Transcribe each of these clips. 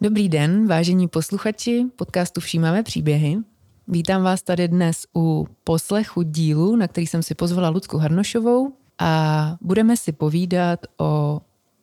Dobrý den, vážení posluchači podcastu Všímáme příběhy. Vítám vás tady dnes u poslechu dílu, na který jsem si pozvala Lucku Harnošovou a budeme si povídat o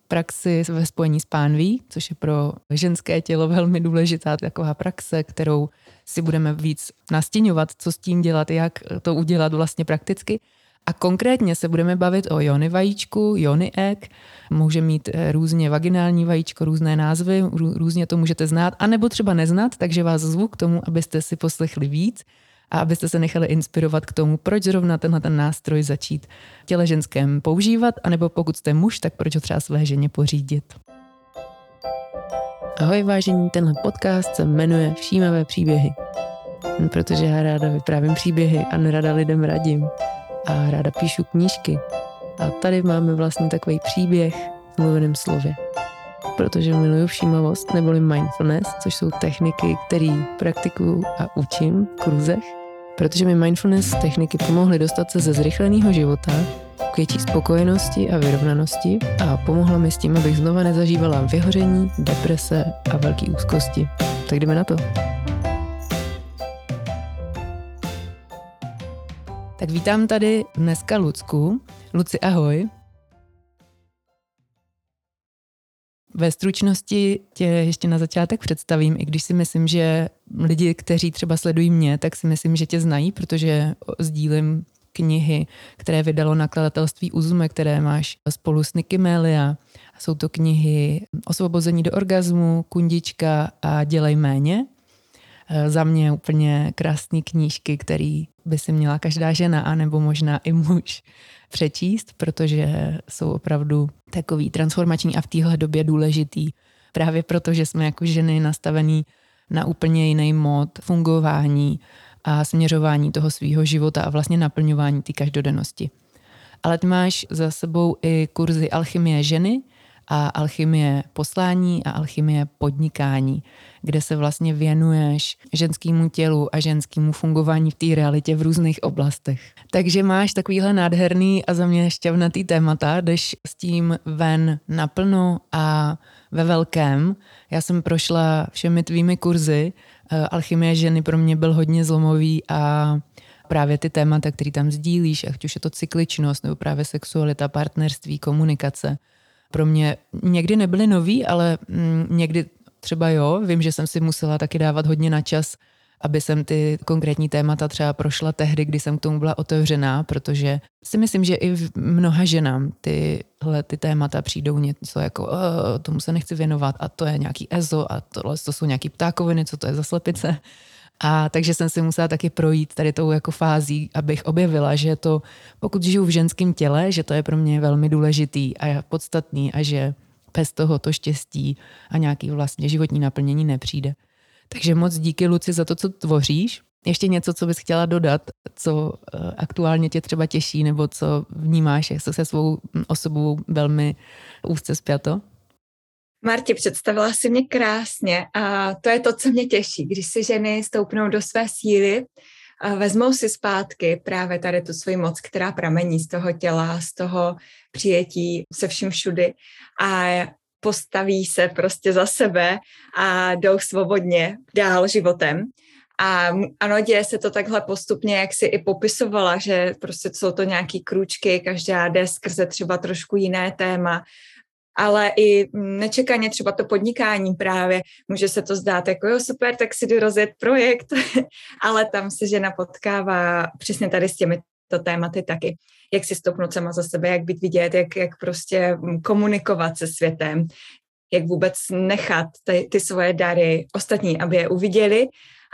praxi ve spojení s pánví, což je pro ženské tělo velmi důležitá taková praxe, kterou si budeme víc nastěňovat, co s tím dělat, jak to udělat vlastně prakticky. A konkrétně se budeme bavit o jony vajíčku, jony egg. Může mít eh, různě vaginální vajíčko, různé názvy, různě to můžete znát, anebo třeba neznat, takže vás zvu k tomu, abyste si poslechli víc a abyste se nechali inspirovat k tomu, proč zrovna tenhle ten nástroj začít v těle ženském používat, anebo pokud jste muž, tak proč ho třeba své ženě pořídit. Ahoj vážení, tenhle podcast se jmenuje Všímavé příběhy, protože já ráda vyprávím příběhy a nerada lidem radím a ráda píšu knížky. A tady máme vlastně takový příběh v mluveném slově. Protože miluju všímavost neboli mindfulness, což jsou techniky, které praktikuju a učím v kruzech. Protože mi mindfulness techniky pomohly dostat se ze zrychleného života k větší spokojenosti a vyrovnanosti a pomohla mi s tím, abych znova nezažívala vyhoření, deprese a velké úzkosti. Tak jdeme na to. Tak vítám tady dneska Lucku. Luci, ahoj. Ve stručnosti tě ještě na začátek představím, i když si myslím, že lidi, kteří třeba sledují mě, tak si myslím, že tě znají, protože sdílím knihy, které vydalo nakladatelství Uzume, které máš spolu s Niky Melia. Jsou to knihy Osvobození do orgazmu, Kundička a Dělej méně. Za mě úplně krásné knížky, které by si měla každá žena, anebo možná i muž přečíst, protože jsou opravdu takový transformační a v téhle době důležitý. Právě proto, že jsme jako ženy nastavený na úplně jiný mod fungování a směřování toho svého života a vlastně naplňování té každodennosti. Ale ty máš za sebou i kurzy alchymie ženy, a alchymie poslání a alchymie podnikání, kde se vlastně věnuješ ženskému tělu a ženskému fungování v té realitě v různých oblastech. Takže máš takovýhle nádherný a za mě šťavnatý témata, jdeš s tím ven naplno a ve velkém. Já jsem prošla všemi tvými kurzy. Eh, alchymie ženy pro mě byl hodně zlomový a právě ty témata, které tam sdílíš, ať už je to cykličnost nebo právě sexualita, partnerství, komunikace, pro mě někdy nebyly nový, ale mm, někdy třeba jo, vím, že jsem si musela taky dávat hodně na čas, aby jsem ty konkrétní témata třeba prošla tehdy, kdy jsem k tomu byla otevřená, protože si myslím, že i v mnoha ženám tyhle ty témata přijdou něco jako tomu se nechci věnovat a to je nějaký EZO a tohle to jsou nějaký ptákoviny, co to je za slepice. A takže jsem si musela taky projít tady tou jako fází, abych objevila, že to, pokud žiju v ženském těle, že to je pro mě velmi důležitý a podstatný a že bez toho to štěstí a nějaký vlastně životní naplnění nepřijde. Takže moc díky Luci za to, co tvoříš. Ještě něco, co bys chtěla dodat, co eh, aktuálně tě třeba těší, nebo co vnímáš, jak se svou osobou velmi úzce zpěto? Marti, představila si mě krásně a to je to, co mě těší, když si ženy stoupnou do své síly, a vezmou si zpátky právě tady tu svoji moc, která pramení z toho těla, z toho přijetí se vším všudy a postaví se prostě za sebe a jdou svobodně dál životem. A ano, děje se to takhle postupně, jak si i popisovala, že prostě jsou to nějaký krůčky, každá jde skrze třeba trošku jiné téma, ale i nečekaně třeba to podnikání právě, může se to zdát jako jo super, tak si jdu rozjet projekt, ale tam se žena potkává přesně tady s těmi to tématy taky, jak si stopnout sama za sebe, jak být vidět, jak, jak prostě komunikovat se světem, jak vůbec nechat ty, ty svoje dary ostatní, aby je uviděli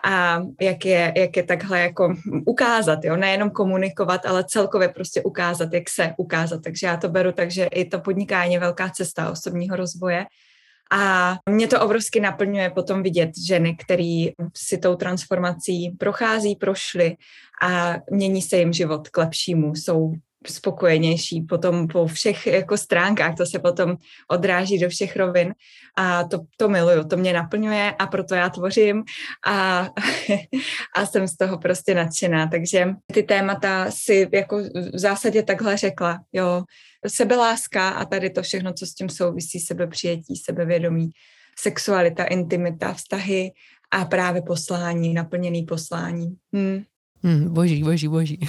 a jak je, jak je takhle jako ukázat, jo, nejenom komunikovat, ale celkově prostě ukázat, jak se ukázat. Takže já to beru tak, že i to podnikání je velká cesta osobního rozvoje. A mě to obrovsky naplňuje potom vidět ženy, které si tou transformací prochází, prošly a mění se jim život k lepšímu, jsou spokojenější potom po všech jako stránkách, to se potom odráží do všech rovin. A to, to miluju, to mě naplňuje a proto já tvořím. A, a jsem z toho prostě nadšená, takže ty témata si jako v zásadě takhle řekla, jo, sebeláska a tady to všechno, co s tím souvisí, sebepřijetí, sebevědomí, sexualita, intimita, vztahy a právě poslání, naplněný poslání. Hmm. Hmm, boží, boží, boží.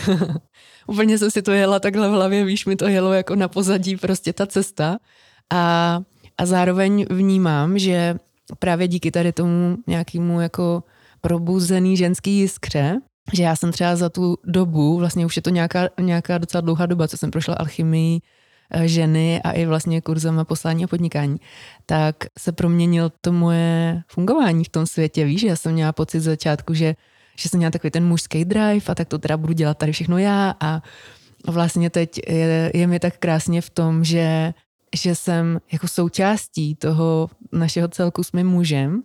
Úplně jsem si to jela takhle v hlavě, víš, mi to jelo jako na pozadí prostě ta cesta. A, a zároveň vnímám, že právě díky tady tomu nějakému jako probuzený ženský jiskře, že já jsem třeba za tu dobu, vlastně už je to nějaká, nějaká docela dlouhá doba, co jsem prošla alchymii, eh, ženy a i vlastně kurzama poslání a podnikání, tak se proměnil to moje fungování v tom světě. Víš, já jsem měla pocit začátku, že, že jsem měla takový ten mužský drive a tak to teda budu dělat tady všechno já. A vlastně teď je, je mi tak krásně v tom, že, že jsem jako součástí toho našeho celku s mým mužem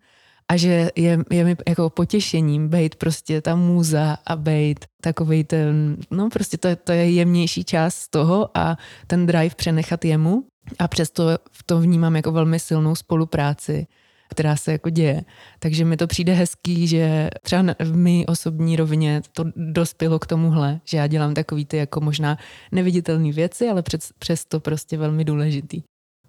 a že je, je mi jako potěšením být prostě ta můza a být takový ten, no prostě to, to je jemnější část toho a ten drive přenechat jemu. A přesto v tom vnímám jako velmi silnou spolupráci která se jako děje. Takže mi to přijde hezký, že třeba v mý osobní rovině to dospělo k tomuhle, že já dělám takový ty jako možná neviditelné věci, ale přes, přesto prostě velmi důležitý.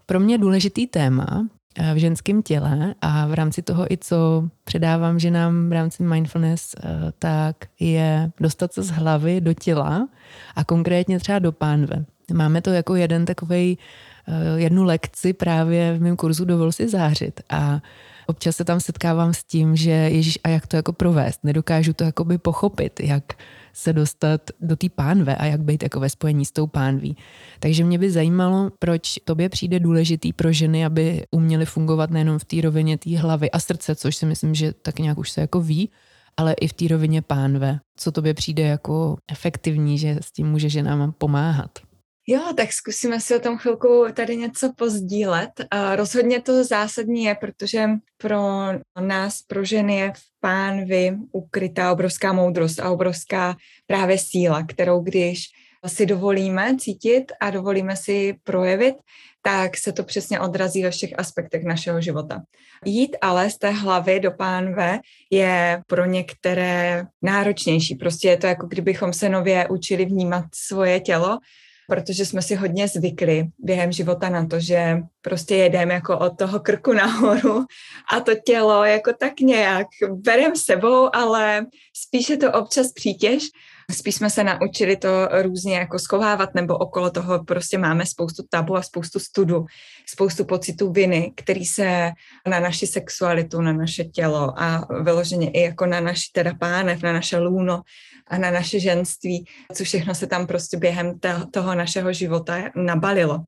Pro mě důležitý téma Eh, v ženském těle a v rámci toho i co předávám ženám v rámci mindfulness, eh, tak je dostat se z hlavy do těla a konkrétně třeba do pánve. Máme to jako jeden takový eh, jednu lekci právě v mém kurzu Dovol si zářit a občas se tam setkávám s tím, že Ježíš a jak to jako provést, nedokážu to jakoby pochopit, jak se dostat do té pánve a jak být jako ve spojení s tou pánví. Takže mě by zajímalo, proč tobě přijde důležitý pro ženy, aby uměly fungovat nejenom v té rovině té hlavy a srdce, což si myslím, že tak nějak už se jako ví, ale i v té rovině pánve. Co tobě přijde jako efektivní, že s tím může ženám pomáhat? Jo, tak zkusíme si o tom chvilku tady něco pozdílet. Rozhodně to zásadní je, protože pro nás, pro ženy je v pánvi ukrytá obrovská moudrost a obrovská právě síla, kterou když si dovolíme cítit a dovolíme si projevit, tak se to přesně odrazí ve všech aspektech našeho života. Jít ale z té hlavy do pánve je pro některé náročnější. Prostě je to jako kdybychom se nově učili vnímat svoje tělo protože jsme si hodně zvykli během života na to, že prostě jedeme jako od toho krku nahoru a to tělo jako tak nějak berem sebou, ale spíše to občas přítěž. Spíš jsme se naučili to různě jako schovávat, nebo okolo toho prostě máme spoustu tabu a spoustu studu, spoustu pocitů viny, který se na naši sexualitu, na naše tělo a vyloženě i jako na naši teda pánev, na naše lůno a na naše ženství, co všechno se tam prostě během toho našeho života nabalilo.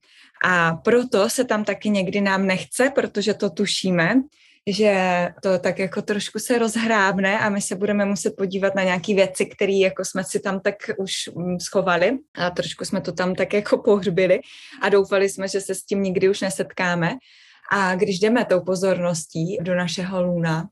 A proto se tam taky někdy nám nechce, protože to tušíme, že to tak jako trošku se rozhrábne a my se budeme muset podívat na nějaké věci, které jako jsme si tam tak už mm, schovali a trošku jsme to tam tak jako pohřbili a doufali jsme, že se s tím nikdy už nesetkáme. A když jdeme tou pozorností do našeho luna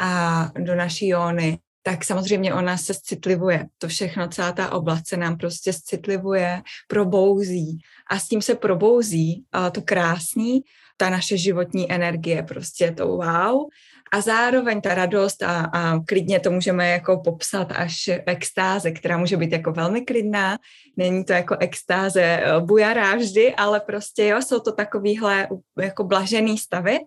a do naší jóny, tak samozřejmě ona se citlivuje. To všechno, celá ta oblast se nám prostě citlivuje, probouzí. A s tím se probouzí to krásný, ta naše životní energie, prostě to wow. A zároveň ta radost a, a klidně to můžeme jako popsat až extáze, která může být jako velmi klidná. Není to jako extáze eh, bujará vždy, ale prostě jo, jsou to takovýhle jako blažený stavy.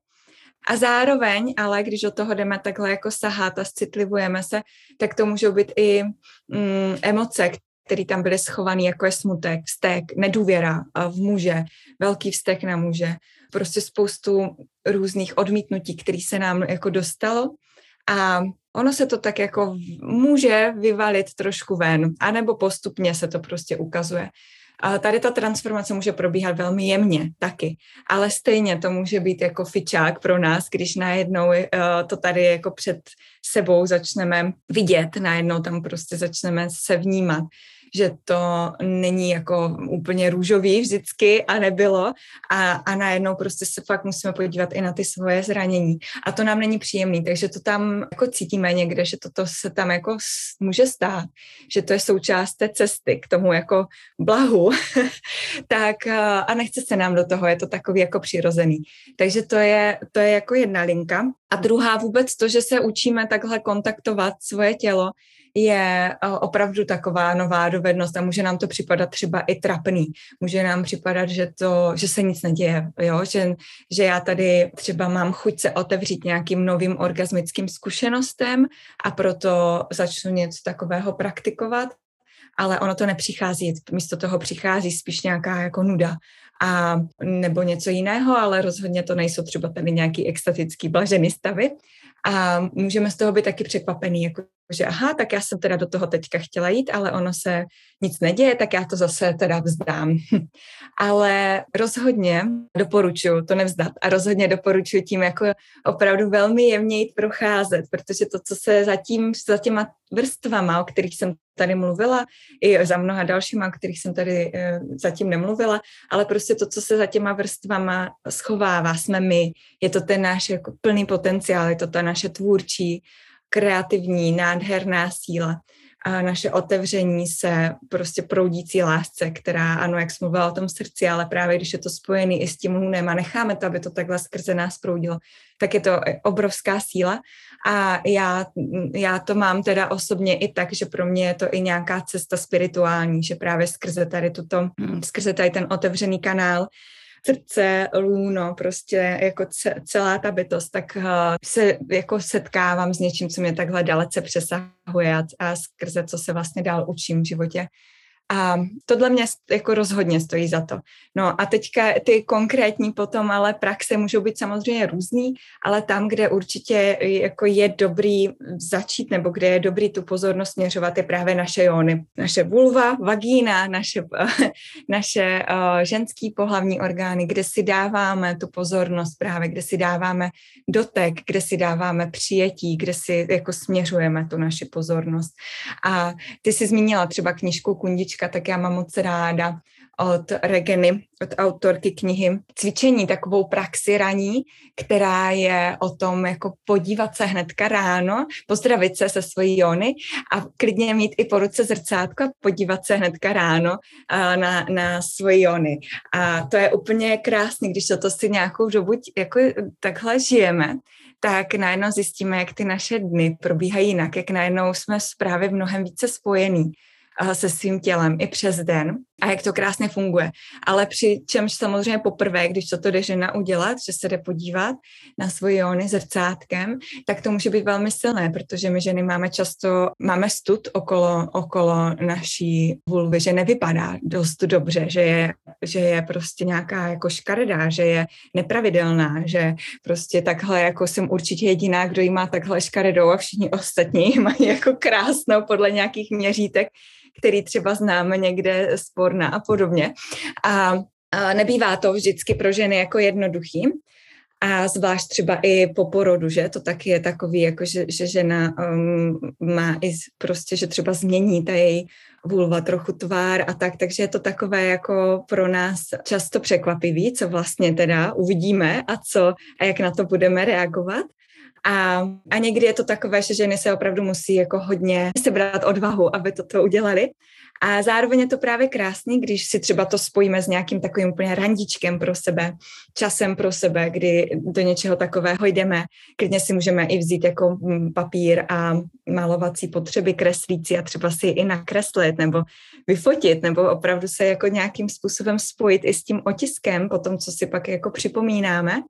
A zároveň, ale když do toho jdeme takhle jako sahat a citlivujeme se, tak to můžou být i mm, emoce, které tam byly schované, jako je smutek, vztek, nedůvěra v muže, velký vztek na muže, prostě spoustu různých odmítnutí, které se nám jako dostalo. A ono se to tak jako může vyvalit trošku ven, anebo postupně se to prostě ukazuje. A tady ta transformace může probíhat velmi jemně taky, ale stejně to může být jako fičák pro nás, když najednou uh, to tady jako před sebou začneme vidět, najednou tam prostě začneme se vnímat že to není jako úplně růžový vždycky a nebylo a, a najednou prostě se fakt musíme podívat i na ty svoje zranění a to nám není příjemný, takže to tam jako cítíme někde, že toto se tam jako může stát, že to je součást té cesty k tomu jako blahu, tak a nechce se nám do toho, je to takový jako přirozený. Takže to je, to je jako jedna linka. A druhá vůbec to, že se učíme takhle kontaktovat svoje tělo, je opravdu taková nová dovednost a může nám to připadat třeba i trapný. Může nám připadat, že, to, že se nic neděje, jo? Že, že já tady třeba mám chuť se otevřít nějakým novým orgasmickým zkušenostem a proto začnu něco takového praktikovat ale ono to nepřichází, místo toho přichází spíš nějaká jako nuda a nebo něco jiného, ale rozhodně to nejsou třeba tady nějaký extatický blažený stavy a můžeme z toho být taky překvapený, jako že aha, tak já jsem teda do toho teďka chtěla jít, ale ono se nic neděje, tak já to zase teda vzdám. ale rozhodně doporučuji to nevzdat a rozhodně doporučuji tím jako opravdu velmi jemně jít procházet, protože to, co se zatím, za těma vrstvama, o kterých jsem tady mluvila, i za mnoha dalšíma, o kterých jsem tady e, zatím nemluvila, ale prostě to, co se za těma vrstvama schovává, jsme my. Je to ten náš jako plný potenciál, je to ta naše tvůrčí kreativní, nádherná síla a naše otevření se prostě proudící lásce, která, ano, jak jsem mluvila o tom srdci, ale právě když je to spojený i s tím hůnem a necháme to, aby to takhle skrze nás proudilo, tak je to obrovská síla a já, já to mám teda osobně i tak, že pro mě je to i nějaká cesta spirituální, že právě skrze tady tuto, skrze tady ten otevřený kanál srdce, lůno, prostě jako celá ta bytost, tak uh, se jako setkávám s něčím, co mě takhle dalece přesahuje a, a skrze co se vlastně dál učím v životě. A tohle mě jako rozhodně stojí za to. No a teďka ty konkrétní potom, ale praxe můžou být samozřejmě různý, ale tam, kde určitě jako je dobrý začít nebo kde je dobrý tu pozornost směřovat, je právě naše jóny. Naše vulva, vagína, naše, naše uh, ženský pohlavní orgány, kde si dáváme tu pozornost právě, kde si dáváme dotek, kde si dáváme přijetí, kde si jako směřujeme tu naši pozornost. A ty jsi zmínila třeba knižku Kundička knížka, tak já mám moc ráda od Regeny, od autorky knihy Cvičení, takovou praxi raní, která je o tom jako podívat se hnedka ráno, pozdravit se se svojí jony a klidně mít i po ruce zrcátko a podívat se hnedka ráno na, na svoji jony. A to je úplně krásný, když to si nějakou dobu jako takhle žijeme, tak najednou zjistíme, jak ty naše dny probíhají jinak, jak najednou jsme právě mnohem více spojení se svým tělem i přes den a jak to krásně funguje. Ale při čemž samozřejmě poprvé, když to jde žena udělat, že se jde podívat na svoje jóny zrcátkem, tak to může být velmi silné, protože my ženy máme často, máme stud okolo, okolo naší vulvy, že nevypadá dost dobře, že je, že je prostě nějaká jako škaredá, že je nepravidelná, že prostě takhle jako jsem určitě jediná, kdo jí má takhle škaredou a všichni ostatní mají jako krásnou podle nějakých měřítek, který třeba známe někde sporná a podobně. A, a nebývá to vždycky pro ženy jako jednoduchý. A zvlášť třeba i po porodu, že to taky je takový, jako že, že žena um, má i prostě, že třeba změní ta její vulva trochu tvár a tak, takže je to takové jako pro nás často překvapivý, co vlastně teda uvidíme a co a jak na to budeme reagovat. A, a někdy je to takové, že ženy se opravdu musí jako hodně sebrat odvahu, aby toto udělali. A zároveň je to právě krásný, když si třeba to spojíme s nějakým takovým úplně randičkem pro sebe, časem pro sebe, kdy do něčeho takového jdeme. Klidně si můžeme i vzít jako mm, papír a malovací potřeby kreslící a třeba si i nakreslit nebo vyfotit, nebo opravdu se jako nějakým způsobem spojit i s tím otiskem, po tom, co si pak jako připomínáme.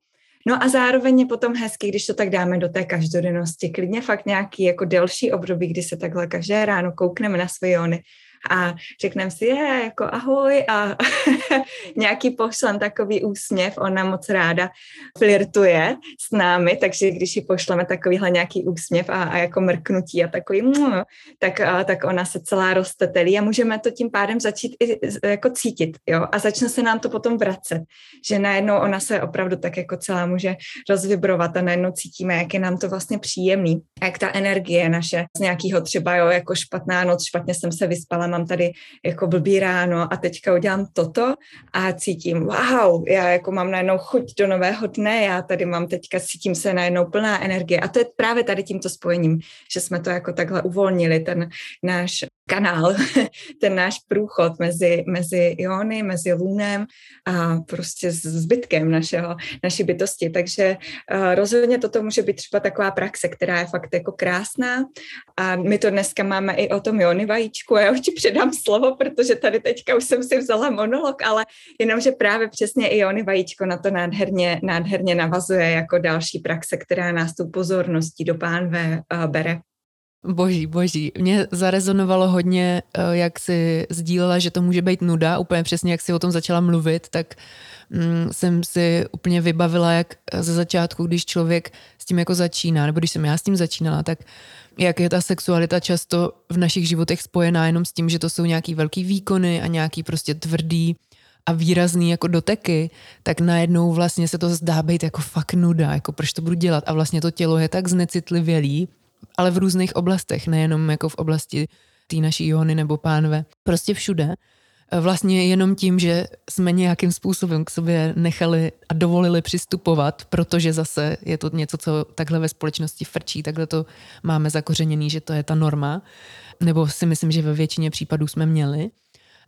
No a zároveň je potom hezky, když to tak dáme do té každodennosti. Klidně fakt nějaký jako delší období, kdy se takhle každé ráno koukneme na své jony a řekneme si, je, jako ahoj. A nějaký pošlem takový úsměv, ona moc ráda flirtuje s námi, takže když ji pošleme takovýhle nějaký úsměv a, a jako mrknutí a takový mm, tak, a, tak ona se celá roztetelí a můžeme to tím pádem začít i jako cítit, jo, a začne se nám to potom vracet, že najednou ona se opravdu tak jako celá může rozvibrovat a najednou cítíme, jak je nám to vlastně příjemný, jak ta energie naše z nějakého třeba, jo, jako špatná noc, špatně jsem se vyspala, mám tady jako blbý ráno a teďka udělám toto a cítím, wow, já jako mám najednou chuť do nového dne, já tady mám teďka, cítím se najednou plná energie. A to je právě tady tímto spojením, že jsme to jako takhle uvolnili, ten náš kanál, ten náš průchod mezi, mezi iony, mezi lunem a prostě zbytkem našeho, naší bytosti. Takže uh, rozhodně toto může být třeba taková praxe, která je fakt jako krásná a my to dneska máme i o tom iony vajíčku a já už ti předám slovo, protože tady teďka už jsem si vzala monolog, ale jenom, že právě přesně iony vajíčko na to nádherně, nádherně navazuje jako další praxe, která nás tu pozorností do pánve uh, bere. Boží, boží. Mě zarezonovalo hodně, eh, jak si sdílela, že to může být nuda, úplně přesně jak si o tom začala mluvit, tak mm, jsem si úplně vybavila, jak ze začátku, když člověk s tím jako začíná, nebo když jsem já s tím začínala, tak jak je ta sexualita často v našich životech spojená jenom s tím, že to jsou nějaký velký výkony a nějaký prostě tvrdý a výrazný jako doteky, tak najednou vlastně se to zdá být jako fakt nuda, jako proč to budu dělat a vlastně to tělo je tak znecitlivělý, ale v různých oblastech, nejenom jako v oblasti té naší jony nebo pánve, prostě všude. E, vlastně jenom tím, že jsme nějakým způsobem k sobě nechali a dovolili přistupovat, protože zase je to něco, co takhle ve společnosti frčí, takhle to máme zakořeněný, že to je ta norma, nebo si myslím, že ve většině případů jsme měli.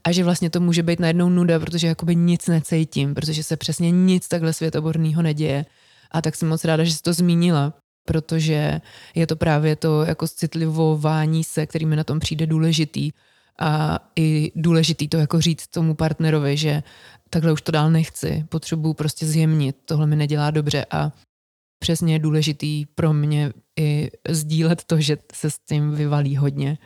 A že vlastně to může být najednou nuda, protože jakoby nic necítím, protože se přesně nic takhle světoborného neděje. A tak jsem moc ráda, že jsi to zmínila, protože je to právě to jako citlivování se, který mi na tom přijde důležitý. A i důležitý to jako říct tomu partnerovi, že takhle už to dál nechci, potřebuju prostě zjemnit, tohle mi nedělá dobře. A přesně je důležitý pro mě i sdílet to, že se s tím vyvalí hodně.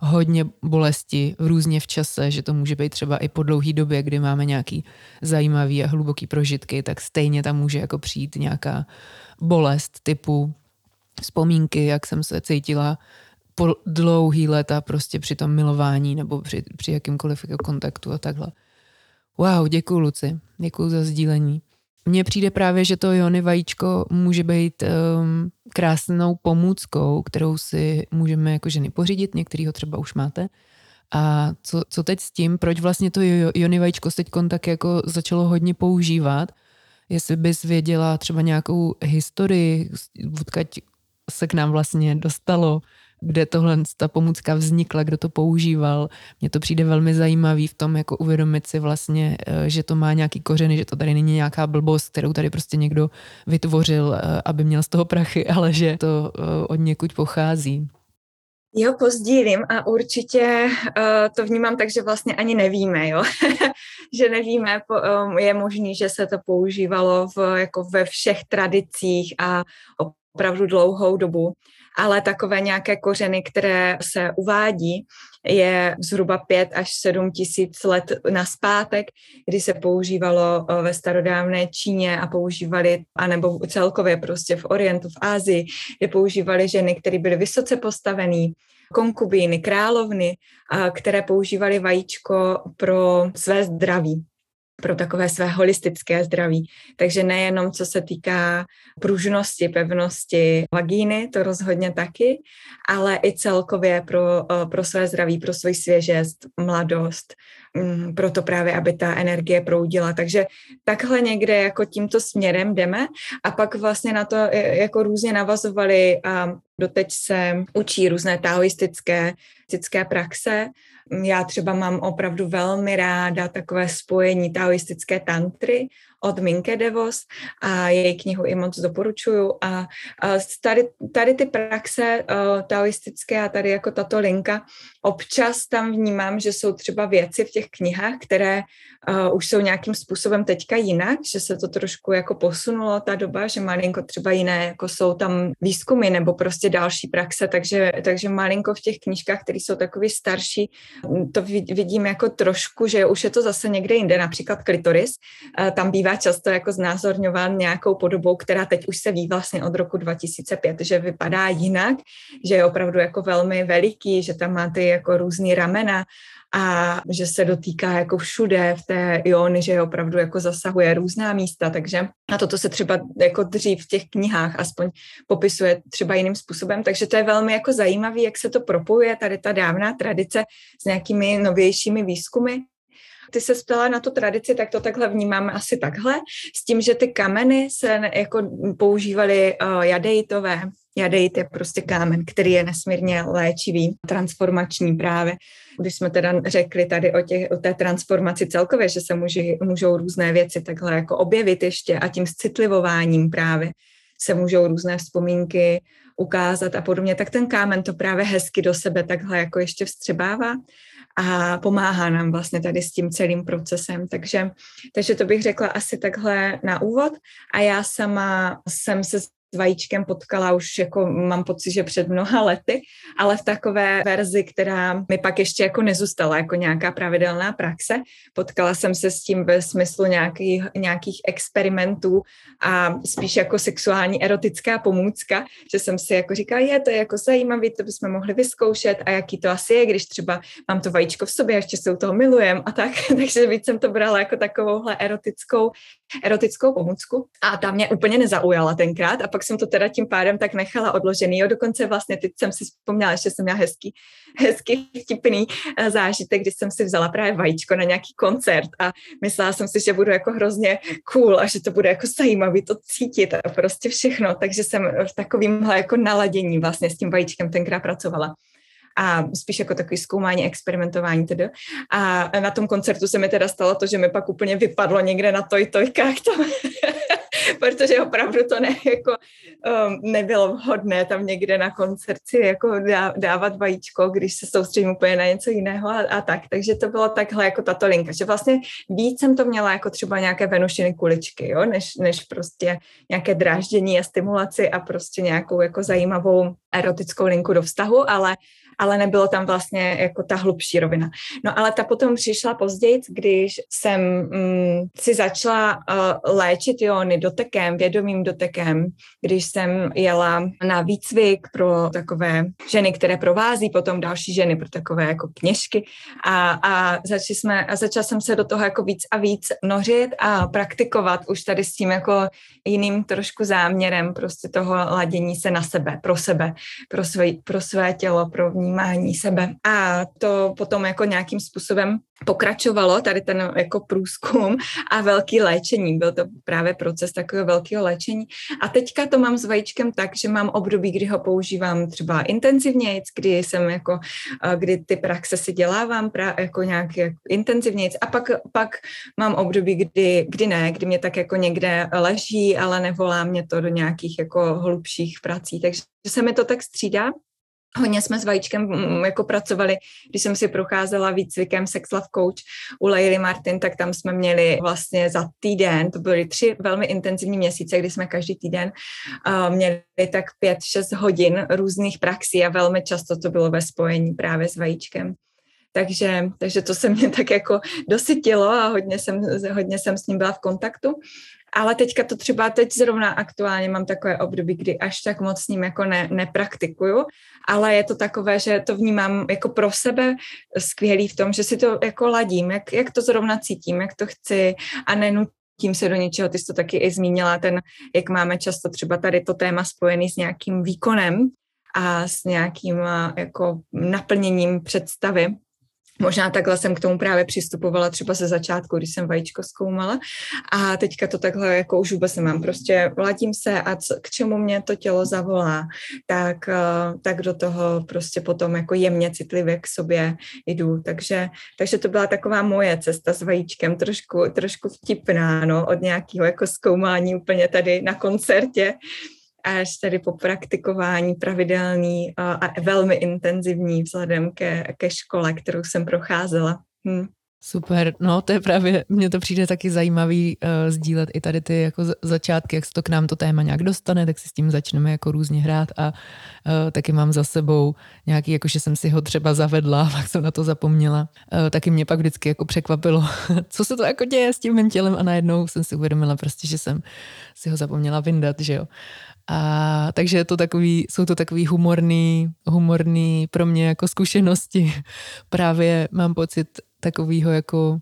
Hodně bolesti různě v čase, že to může být třeba i po dlouhý době, kdy máme nějaký zajímavý a hluboký prožitky, tak stejně tam může jako přijít nějaká bolest typu vzpomínky, jak jsem se cítila po dlouhý léta prostě při tom milování nebo při, při jakýmkoliv jako kontaktu a takhle. Wow, děkuji Luci, děkuji za sdílení. Mně přijde právě, že to Jony vajíčko může být um, krásnou pomůckou, kterou si můžeme jako ženy pořídit, některý ho třeba už máte. A co, co teď s tím, proč vlastně to Jony vajíčko teď tak jako začalo hodně používat, jestli bys věděla třeba nějakou historii, odkud se k nám vlastně dostalo, kde tohle ta pomůcka vznikla, kdo to používal. Mně to přijde velmi zajímavý v tom, jako uvědomit si vlastně, eh, že to má nějaký kořeny, že to tady není nějaká blbost, kterou tady prostě někdo vytvořil, eh, aby měl z toho prachy, ale že to eh, od někud pochází. Jo, pozdílím a určitě uh, to vnímám tak, že vlastně ani nevíme, jo. že nevíme, po, um, je možný, že se to používalo v, jako ve všech tradicích a opravdu dlouhou dobu, ale takové nějaké kořeny, které se uvádí, je zhruba 5 až 7 tisíc let naspátek, kdy se používalo eh, ve starodávné Číně a používali, anebo celkově prostě v Orientu, v Ázii, kde používali ženy, které byly vysoce postavený, konkubíny, královny, které používali vajíčko pro své zdraví pro takové své holistické zdraví. Takže nejenom co se týká pružnosti, pevnosti vagíny, to rozhodně taky, ale i celkově pro, eh, pro své zdraví, pro svou svěžest, mladost, mm, proto právě, aby ta energie proudila. Takže takhle někde jako tímto směrem jdeme a pak vlastně na to eh, jako různě navazovali a doteď se učí různé taoistické praxe, já třeba mám opravdu velmi ráda takové spojení taoistické tantry od Minke Devos a její knihu i moc doporučuju. A, tady, tady ty praxe uh, taoistické a tady jako tato linka, občas tam vnímám, že jsou třeba věci v těch knihách, které uh, už jsou nějakým způsobem teďka jinak, že se to trošku jako posunulo ta doba, že malinko třeba jiné, jako jsou tam výzkumy nebo prostě další praxe, takže, takže malinko v těch knížkách, které jsou takový starší, to vidím jako trošku, že už je to zase někde jinde, například klitoris, uh, tam bývá často jako znázorňován nějakou podobou, která teď už se ví vlastně od roku 2005, že vypadá jinak, že je opravdu jako velmi veliký, že tam má ty jako různý ramena a že se dotýká jako všude v té iony, že opravdu jako zasahuje různá místa, takže na toto se třeba jako dřív v těch knihách aspoň popisuje třeba jiným způsobem, takže to je velmi jako zajímavé, jak se to propojuje, tady ta dávná tradice s nějakými novějšími výzkumy Ty se ptala na tu tradici, tak to takhle vnímáme asi takhle, s tím, že ty kameny se jako používaly uh, jadejtové. Jadejt je prostě kámen, který je nesmírně léčivý, transformační právě. Když jsme teda řekli tady o, těch, o té transformaci celkově, že se může, můžou různé věci takhle jako objevit ještě a tím citlivováním právě se můžou různé vzpomínky ukázat a podobně, tak ten kámen to právě hezky do sebe takhle jako ještě vstřebává a pomáhá nám vlastně tady s tím celým procesem. Takže, takže to bych řekla asi takhle na úvod. A já sama jsem se vajíčkem potkala už jako mám pocit, že před mnoha lety, ale v takové verzi, která mi pak ještě jako nezůstala jako nějaká pravidelná praxe. Potkala jsem se s tím ve smyslu nějakých, nějakých experimentů a spíš jako sexuální erotická pomůcka, že jsem si jako říkala, je to je jako zajímavý, to bychom mohli vyzkoušet a jaký to asi je, když třeba mám to vajíčko v sobě, ještě se u toho milujem a tak, takže víc jsem to brala jako takovouhle erotickou, erotickou pomůcku a ta mě úplně nezaujala tenkrát a pak jsem to teda tím pádem tak nechala odložený. Jo, dokonce vlastně teď jsem si vzpomněla, že jsem měla hezký, hezký vtipný eh, zážitek, když jsem si vzala právě vajíčko na nějaký koncert a myslela jsem si, že budu jako hrozně cool a že to bude jako zajímavý to cítit a prostě všechno. Takže jsem v takovýmhle jako naladění vlastně s tím vajíčkem tenkrát pracovala a spíš jako takový zkoumání, experimentování tedy. A na tom koncertu se mi teda stalo to, že mi pak úplně vypadlo někde na toj tojkách to protože opravdu to ne, jako, um, nebylo vhodné tam někde na koncerci jako dá, dávat vajíčko, když se soustředím úplně na něco jiného a, a tak. Takže to bylo takhle jako tato linka, že vlastně víc jsem to měla jako třeba nějaké venušiny kuličky, jo, než, než prostě nějaké dráždění a stimulaci a prostě nějakou jako zajímavou erotickou linku do vztahu, ale ale nebylo tam vlastně jako ta hlubší rovina. No ale ta potom přišla později, když jsem mm, si začala uh, léčit jony dotekem, vědomým dotekem, když jsem jela na výcvik pro takové ženy, které provází potom další ženy, pro takové jako kněžky a, a, začali jsme, a začala jsem se do toho jako víc a víc nořit a praktikovat už tady s tím jako jiným trošku záměrem prostě toho ladění se na sebe, pro sebe, pro své, pro své tělo, pro vnímání sebe. A to potom jako nějakým způsobem pokračovalo, tady ten jako průzkum a velký léčení. Byl to právě proces takového velkého léčení. A teďka to mám s vajíčkem tak, že mám období, kdy ho používám třeba intenzivně, kdy jsem jako, kdy ty praxe si dělávám pra, jako nějak intenzivně a pak, pak mám období, kdy, kdy ne, kdy mě tak jako někde leží, ale nevolá mě to do nějakých jako hlubších prací. Takže se mi to tak střídá. Hodně jsme s Vajíčkem mm, jako pracovali, když jsem si procházela výcvikem Sex Love Coach u Leily Martin, tak tam jsme měli vlastně za týden, to byly tři velmi intenzivní měsíce, kdy jsme každý týden uh, měli tak pět, šest hodin různých praxí a velmi často to bylo ve spojení právě s Vajíčkem. Takže, takže to se mě tak jako dosytilo a hodně jsem, hodně jsem s ním byla v kontaktu. Ale teďka to třeba teď zrovna aktuálně mám takové období, kdy až tak moc s ním jako ne, nepraktikuju, ale je to takové, že to vnímám jako pro sebe skvělý v tom, že si to jako ladím, jak, jak to zrovna cítím, jak to chci a nenutím se do něčeho, ty jsi to taky i zmínila, ten, jak máme často třeba tady to téma spojený s nějakým výkonem a s nějakým jako naplněním představy, Možná takhle jsem k tomu právě přistupovala třeba ze začátku, když jsem vajíčko zkoumala a teďka to takhle jako už vůbec nemám. Prostě vladím se a co, k čemu mě to tělo zavolá, tak, eh, tak do toho prostě potom jako jemně citlivě k sobě jdu. Takže, takže to byla taková moje cesta s vajíčkem, trošku, trošku vtipná, no, od nějakého jako zkoumání úplně tady na koncertě až tady po praktikování pravidelný a, velmi intenzivní vzhledem ke, ke škole, kterou jsem procházela. Hm. Super, no to je právě, mně to přijde taky zajímavý uh, sdílet i tady ty jako začátky, jak se to k nám to téma nějak dostane, tak si s tím začneme jako různě hrát a uh, taky mám za sebou nějaký, jako že jsem si ho třeba zavedla, pak jsem na to zapomněla. Uh, taky mě pak vždycky jako překvapilo, co se to jako děje s tím mým tělem a najednou jsem si uvědomila prostě, že jsem si ho zapomněla vyndat, že jo. A takže je to takový, jsou to takový humorný, humorný pro mě jako zkušenosti. Právě mám pocit takového jako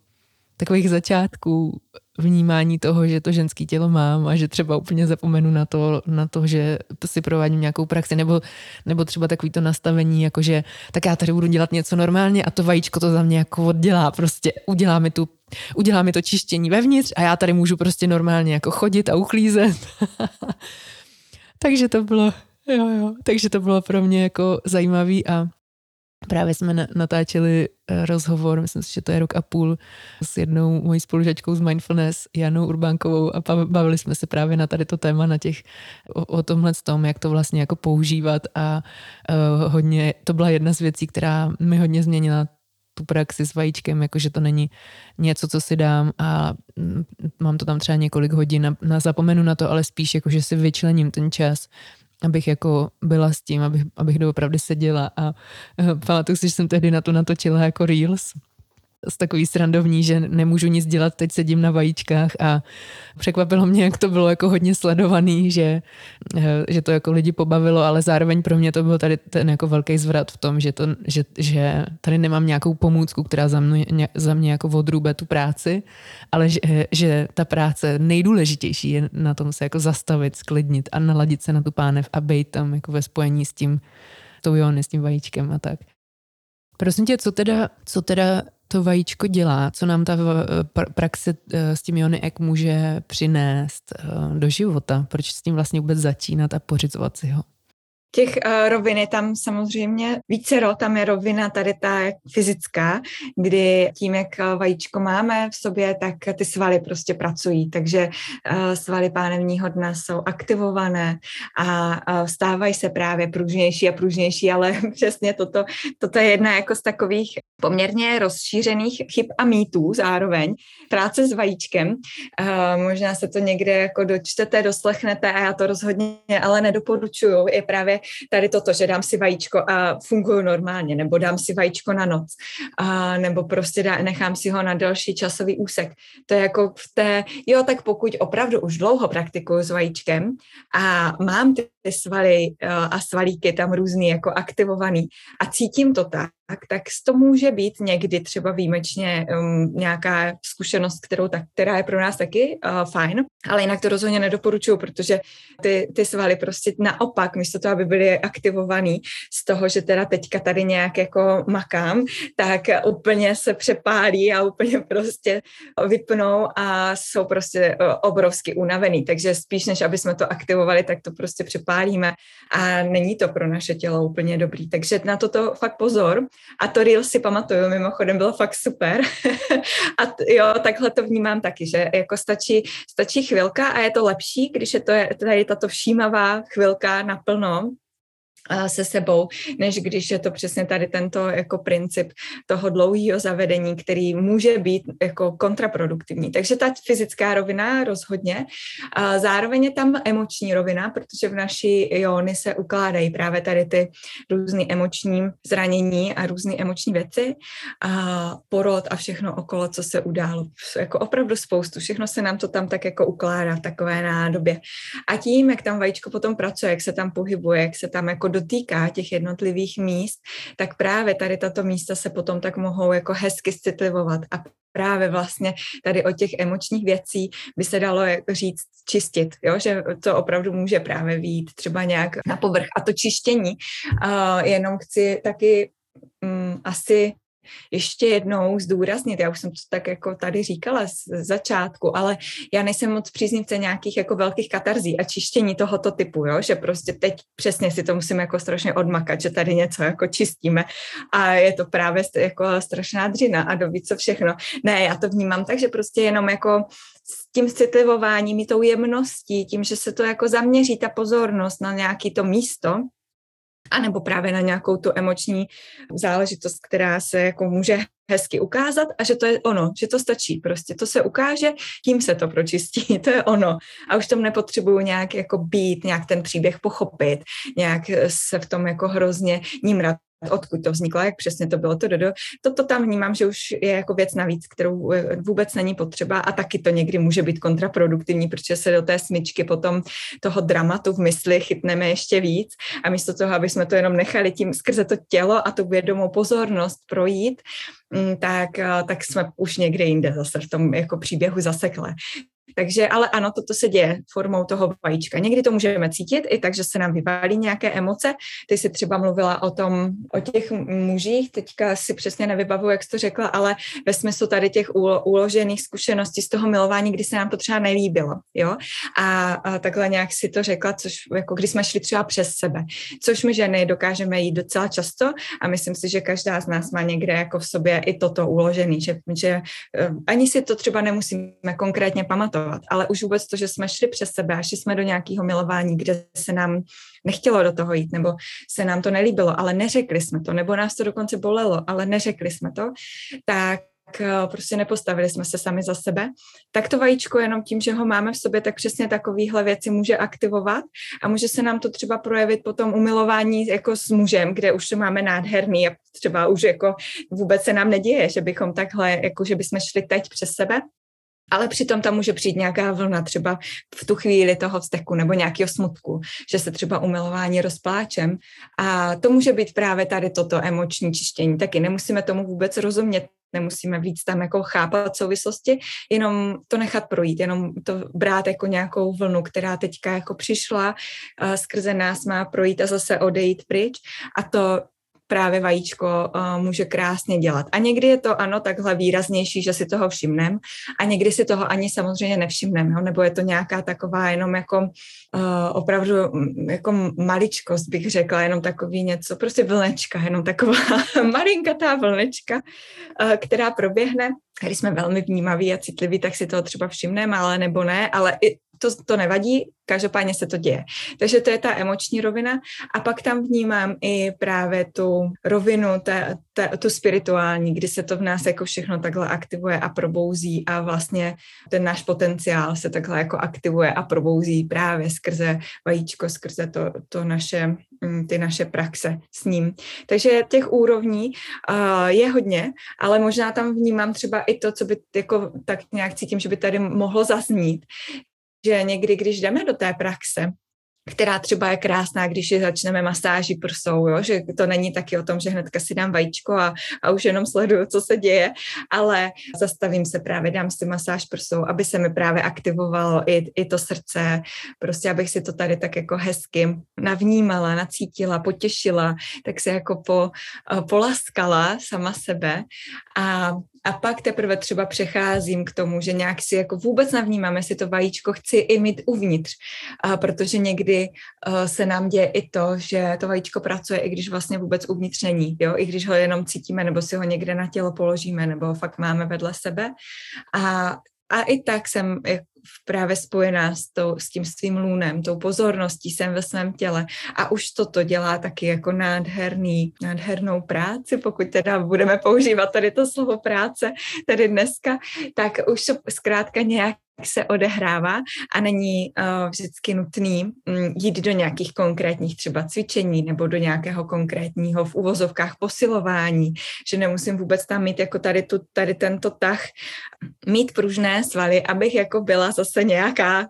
takových začátků vnímání toho, že to ženský tělo mám a že třeba úplně zapomenu na to, na to že si provádím nějakou praxi, nebo, nebo třeba takový to nastavení, jako že tak já tady budu dělat něco normálně a to vajíčko to za mě jako oddělá, prostě udělá mi tu udělá mi to čištění vevnitř a já tady můžu prostě normálně jako chodit a uchlízet. takže to bylo, jo, jo, takže to bylo pro mě jako zajímavý a Právě jsme natáčeli eh, rozhovor, myslím si, že to je rok a půl, s jednou mojí spolužačkou z Mindfulness, Janou Urbánkovou a bavili jsme se právě na tady to téma, na těch, o, o tomhle tom, jak to vlastně jako používat a uh, hodně, to byla jedna z věcí, která mi hodně změnila tu praxi s vajíčkem, jakože to není něco, co si dám a mm, mám to tam třeba několik hodin na, na zapomenu na to, ale spíš jakože si vyčlením ten čas abych jako byla s tím, abych, abych doopravdy seděla a uh, pamatuju si, že jsem tehdy na to natočila jako Reels z takový srandovní, že nemůžu nic dělat, teď sedím na vajíčkách a překvapilo mě, jak to bylo jako hodně sledovaný, že, eh, že to jako lidi pobavilo, ale zároveň pro mě to byl tady ten jako velký zvrat v tom, že, to, že, že tady nemám nějakou pomůcku, která za mě, za mě jako odrůbe tu práci, ale že, že ta práce nejdůležitější je na tom se jako zastavit, sklidnit a naladit se na tu pánev a být tam jako ve spojení s tím, tou jony, s tím vajíčkem a tak. Prosím tě, co teda, co teda to vajíčko dělá, co nám ta praxe eh, s tím Jony Ek může přinést eh, do života, proč s tím vlastně vůbec začínat a pořizovat si ho. Těch rovin je tam samozřejmě více tam je rovina tady ta fyzická, kdy tím, jak vajíčko máme v sobě, tak ty svaly prostě pracují, takže svaly pánevního dna jsou aktivované a stávají se právě pružnější a pružnější, ale přesně toto, toto je jedna jako z takových poměrně rozšířených chyb a mýtů zároveň. Práce s vajíčkem, uh, možná se to někde jako dočtete, doslechnete a já to rozhodně ale nedoporučuju, je právě tady toto, že dám si vajíčko a funguju normálně, nebo dám si vajíčko na noc, a, nebo prostě dá, nechám si ho na další časový úsek. To je jako v té, jo, tak pokud opravdu už dlouho praktikuju s vajíčkem a mám ty svaly a svalíky tam různý jako aktivovaný a cítím to tak, tak, tak to může být někdy třeba výjimečně um, nějaká zkušenost, kterou tak, která je pro nás taky uh, fajn, ale jinak to rozhodně nedoporučuju, protože ty, ty svaly prostě naopak, místo toho, aby byly aktivovaný z toho, že teda teďka tady nějak jako makám, tak úplně se přepálí a úplně prostě vypnou a jsou prostě uh, obrovsky unavený, takže spíš než aby jsme to aktivovali, tak to prostě přepálíme a není to pro naše tělo úplně dobrý, takže na toto fakt pozor a to Reel si pamatuju, mimochodem bylo fakt super. a t- jo, takhle to vnímám taky, že jako stačí, stačí chvilka a je to lepší, když je to tady tato všímavá chvilka naplno, se sebou, než když je to přesně tady tento jako princip toho dlouhého zavedení, který může být jako kontraproduktivní. Takže ta fyzická rovina rozhodně. A zároveň je tam emoční rovina, protože v naší jóny se ukládají právě tady ty různé emoční zranění a různé emoční věci a porod a všechno okolo, co se událo. Jako opravdu spoustu. Všechno se nám to tam tak jako ukládá v takové nádobě. A tím, jak tam vajíčko potom pracuje, jak se tam pohybuje, jak se tam jako dotýká těch jednotlivých míst, tak právě tady tato místa se potom tak mohou jako hezky citlivovat a právě vlastně tady o těch emočních věcí by se dalo říct čistit, jo? že to opravdu může právě výjít třeba nějak na povrch. A to čištění, uh, jenom chci taky um, asi ještě jednou zdůraznit, já už jsem to tak jako tady říkala z začátku, ale já nejsem moc příznivce nějakých jako velkých katarzí a čištění tohoto typu, jo? že prostě teď přesně si to musíme jako strašně odmakat, že tady něco jako čistíme a je to právě jako strašná dřina a doví co všechno. Ne, já to vnímám tak, že prostě jenom jako s tím citlivováním, tou jemností, tím, že se to jako zaměří ta pozornost na nějaký to místo, anebo právě na nějakou tu emoční záležitost, která se jako může hezky ukázat a že to je ono, že to stačí. Prostě, to se ukáže, tím se to pročistí, to je ono. A už tam nepotřebuju nějak jako být, nějak ten příběh pochopit, nějak se v tom jako hrozně nímrat, odkud to vzniklo, jak přesně to bylo, to do, do. To, tam vnímám, že už je jako věc navíc, kterou eh, vůbec není potřeba a taky to někdy může být kontraproduktivní, protože se do té smyčky potom toho dramatu v mysli chytneme ještě víc a místo toho, aby jsme to jenom nechali tím skrze to tělo a tu vědomou pozornost projít, mm, tak, eh, tak jsme už někde jinde zase v tom jako příběhu zasekle. Takže, ale ano, toto se děje formou toho vajíčka. Někdy to můžeme cítit i tak, že se nám vyvalí nějaké emoce. Ty jsi třeba mluvila o tom, o těch mužích, teďka si přesně nevybavuju, jak jsi to řekla, ale ve smyslu tady těch uložených zkušeností z toho milování, kdy se nám to třeba nelíbilo, jo? A, a takhle nějak si to řekla, což jako když jsme šli třeba přes sebe, což my ženy dokážeme jít docela často a myslím si, že každá z nás má někde jako v sobě i toto uložený, že, že eh, ani si to třeba nemusíme konkrétně pamatovat, reflektovat, ale už vůbec to, že jsme šli přes sebe a šli jsme do nějakého milování, kde se nám nechtělo do toho jít, nebo se nám to nelíbilo, ale neřekli jsme to, nebo nás to dokonce bolelo, ale neřekli jsme to, tak eh, prostě nepostavili jsme se sami za sebe, tak to vajíčko jenom tím, že ho máme v sobě, tak přesně takovýhle věci může aktivovat a může se nám to třeba projevit potom umilování jako s mužem, kde už to máme nádherný a třeba už jako vůbec se nám neděje, že bychom takhle, jako že bychom šli teď přes sebe, ale přitom tam může přijít nějaká vlna třeba v tu chvíli toho vzteku nebo nějakého smutku, že se třeba umilování rozpláčem a to může být právě tady toto emoční čištění. Taky nemusíme tomu vůbec rozumět, nemusíme víc tam jako chápat souvislosti, jenom to nechat projít, jenom to brát jako nějakou vlnu, která teďka jako přišla, skrze nás má projít a zase odejít pryč a to právě vajíčko uh, může krásně dělat. A někdy je to ano takhle výraznější, že si toho všimnem a někdy si toho ani samozřejmě nevšimnem, jo? nebo je to nějaká taková jenom jako uh, opravdu jako maličkost bych řekla, jenom takový něco, prostě vlnečka, jenom taková malinkatá vlnečka, uh, která proběhne když jsme velmi vnímaví a citliví, tak si toho třeba všimneme, ale nebo ne, ale i to, to nevadí, každopádně se to děje. Takže to je ta emoční rovina a pak tam vnímám i právě tu rovinu, ta, ta, tu spirituální, kdy se to v nás jako všechno takhle aktivuje a probouzí a vlastně ten náš potenciál se takhle jako aktivuje a probouzí právě skrze vajíčko, skrze to, to naše, mm, ty naše praxe s ním. Takže těch úrovní uh, je hodně, ale možná tam vnímám třeba i to, co by jako tak nějak cítím, že by tady mohlo zaznít, že někdy, když jdeme do té praxe, která třeba je krásná, když je začneme masáži prsou, jo? že to není taky o tom, že hnedka si dám vajíčko a, a už jenom sleduju, co se děje, ale zastavím se právě, dám si masáž prsou, aby se mi právě aktivovalo i, i to srdce, prostě abych si to tady tak jako hezky navnímala, nacítila, potěšila, tak se jako po, polaskala sama sebe a a pak teprve třeba přecházím k tomu, že nějak si jako vůbec navnímám, jestli to vajíčko chci i mít uvnitř, a protože někdy uh, se nám děje i to, že to vajíčko pracuje, i když vlastně vůbec uvnitř není, jo? i když ho jenom cítíme, nebo si ho někde na tělo položíme, nebo ho fakt máme vedle sebe. A, a i tak jsem právě spojená s, tou, s tím svým lůnem, tou pozorností jsem ve svém těle. A už toto dělá taky jako nádherný, nádhernou práci, pokud teda budeme používat tady to slovo práce tady dneska, tak už to zkrátka nějak se odehrává a není uh, vždycky nutný um, jít do nějakých konkrétních třeba cvičení nebo do nějakého konkrétního v uvozovkách posilování, že nemusím vůbec tam mít jako tady, tu, tady tento tah, mít pružné svaly, abych jako byla zase nějaká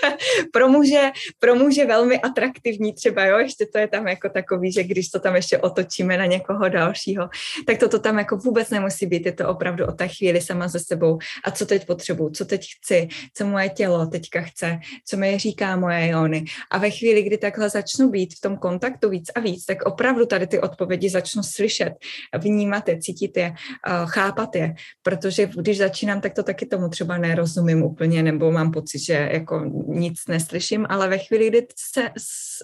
pro, muže, pro muže velmi atraktivní třeba, jo, ještě to je tam jako takový, že když to tam ještě otočíme na někoho dalšího, tak toto tam jako vůbec nemusí být, je to opravdu o té chvíli sama ze sebou. A co teď potřebuju, co teď chci, co moje tělo teďka chce, co mi říká moje jony. A ve chvíli, kdy takhle začnu být v tom kontaktu víc a víc, tak opravdu tady ty odpovědi začnu slyšet, vnímat je, cítit je, chápat je, protože když začínám, tak to taky tomu třeba nerozumím úplně, nebo mám pocit, že jako nic neslyším, ale ve chvíli, kdy se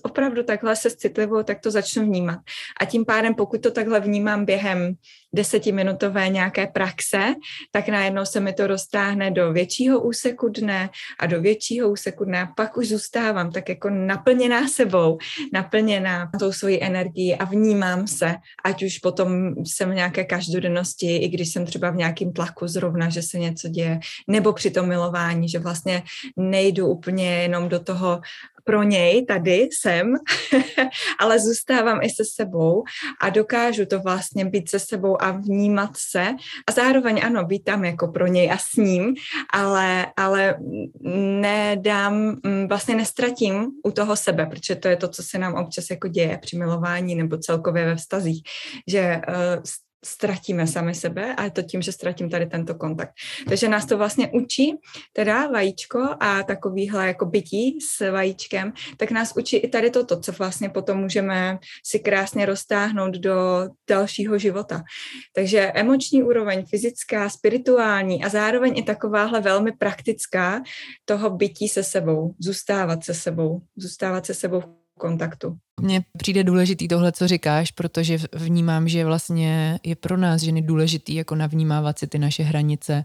opravdu takhle se citlivou, tak to začnu vnímat. A tím pádem, pokud to takhle vnímám během desetiminutové nějaké praxe, tak najednou se mi to roztáhne do většího úseku dne a do většího úseku dne. A pak už zůstávám tak jako naplněná sebou, naplněná tou svojí energií a vnímám se, ať už potom jsem v nějaké každodennosti, i když jsem třeba v nějakém tlaku zrovna, že se něco děje, nebo při tom milování, že vlastně nejdu úplně jenom do toho pro něj tady jsem, ale zůstávám i se sebou a dokážu to vlastně být se sebou a vnímat se. A zároveň ano, být tam jako pro něj a s ním, ale, ale nedám, mm, vlastně nestratím u toho sebe, protože to je to, co se nám občas jako děje při milování nebo celkově ve vztazích, že uh, ztratíme sami sebe a je to tím, že ztratím tady tento kontakt. Takže nás to vlastně učí, teda vajíčko a takovýhle jako bytí s vajíčkem, tak nás učí i tady toto, co vlastně potom můžeme si krásně roztáhnout do dalšího života. Takže emoční úroveň, fyzická, spirituální a zároveň i takováhle velmi praktická toho bytí se sebou, zůstávat se sebou, zůstávat se sebou kontaktu. Mně přijde důležitý tohle, co říkáš, protože vnímám, že vlastně je pro nás ženy důležitý jako navnímávat si ty naše hranice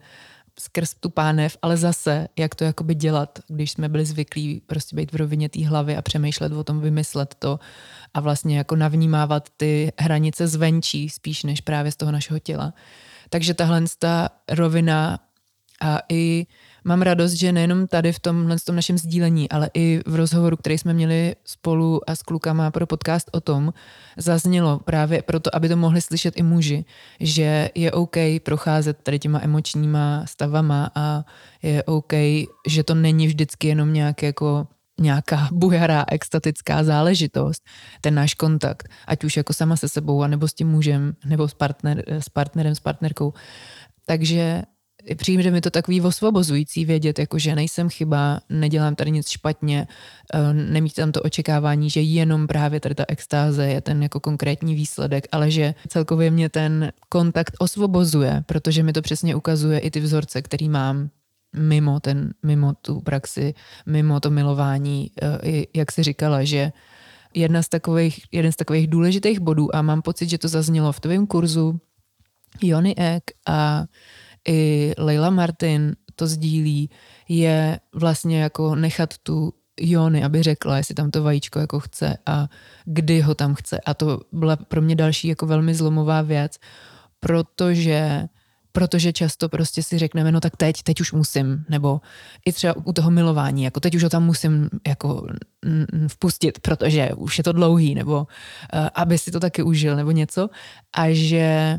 skrz tu pánev, ale zase, jak to jakoby dělat, když jsme byli zvyklí prostě být v rovině té hlavy a přemýšlet o tom, vymyslet to a vlastně jako navnímávat ty hranice zvenčí spíš než právě z toho našeho těla. Takže tahle ta rovina a i mám radost, že nejenom tady v tomhle tom našem sdílení, ale i v rozhovoru, který jsme měli spolu a s klukama pro podcast o tom, zaznělo právě proto, aby to mohli slyšet i muži, že je OK procházet tady těma emočníma stavama a je OK, že to není vždycky jenom nějaké jako nějaká bujará, extatická záležitost, ten náš kontakt, ať už jako sama se sebou, anebo s tím mužem, nebo s, partner, s partnerem, s partnerkou. Takže přijde mi to takový osvobozující vědět, jako že nejsem chyba, nedělám tady nic špatně, eh, nemít tam to očekávání, že jenom právě tady ta extáze je ten jako konkrétní výsledek, ale že celkově mě ten kontakt osvobozuje, protože mi to přesně ukazuje i ty vzorce, který mám mimo, ten, mimo tu praxi, mimo to milování, eh, jak si říkala, že jedna z takových, jeden z takových důležitých bodů a mám pocit, že to zaznělo v tvém kurzu Jony Ek a i Leila Martin to sdílí, je vlastně jako nechat tu Jony, aby řekla, jestli tam to vajíčko jako chce a kdy ho tam chce. A to byla pro mě další jako velmi zlomová věc, protože protože často prostě si řekneme, no tak teď, teď už musím, nebo i třeba u toho milování, jako teď už ho tam musím jako vpustit, protože už je to dlouhý, nebo uh, aby si to taky užil, nebo něco. A že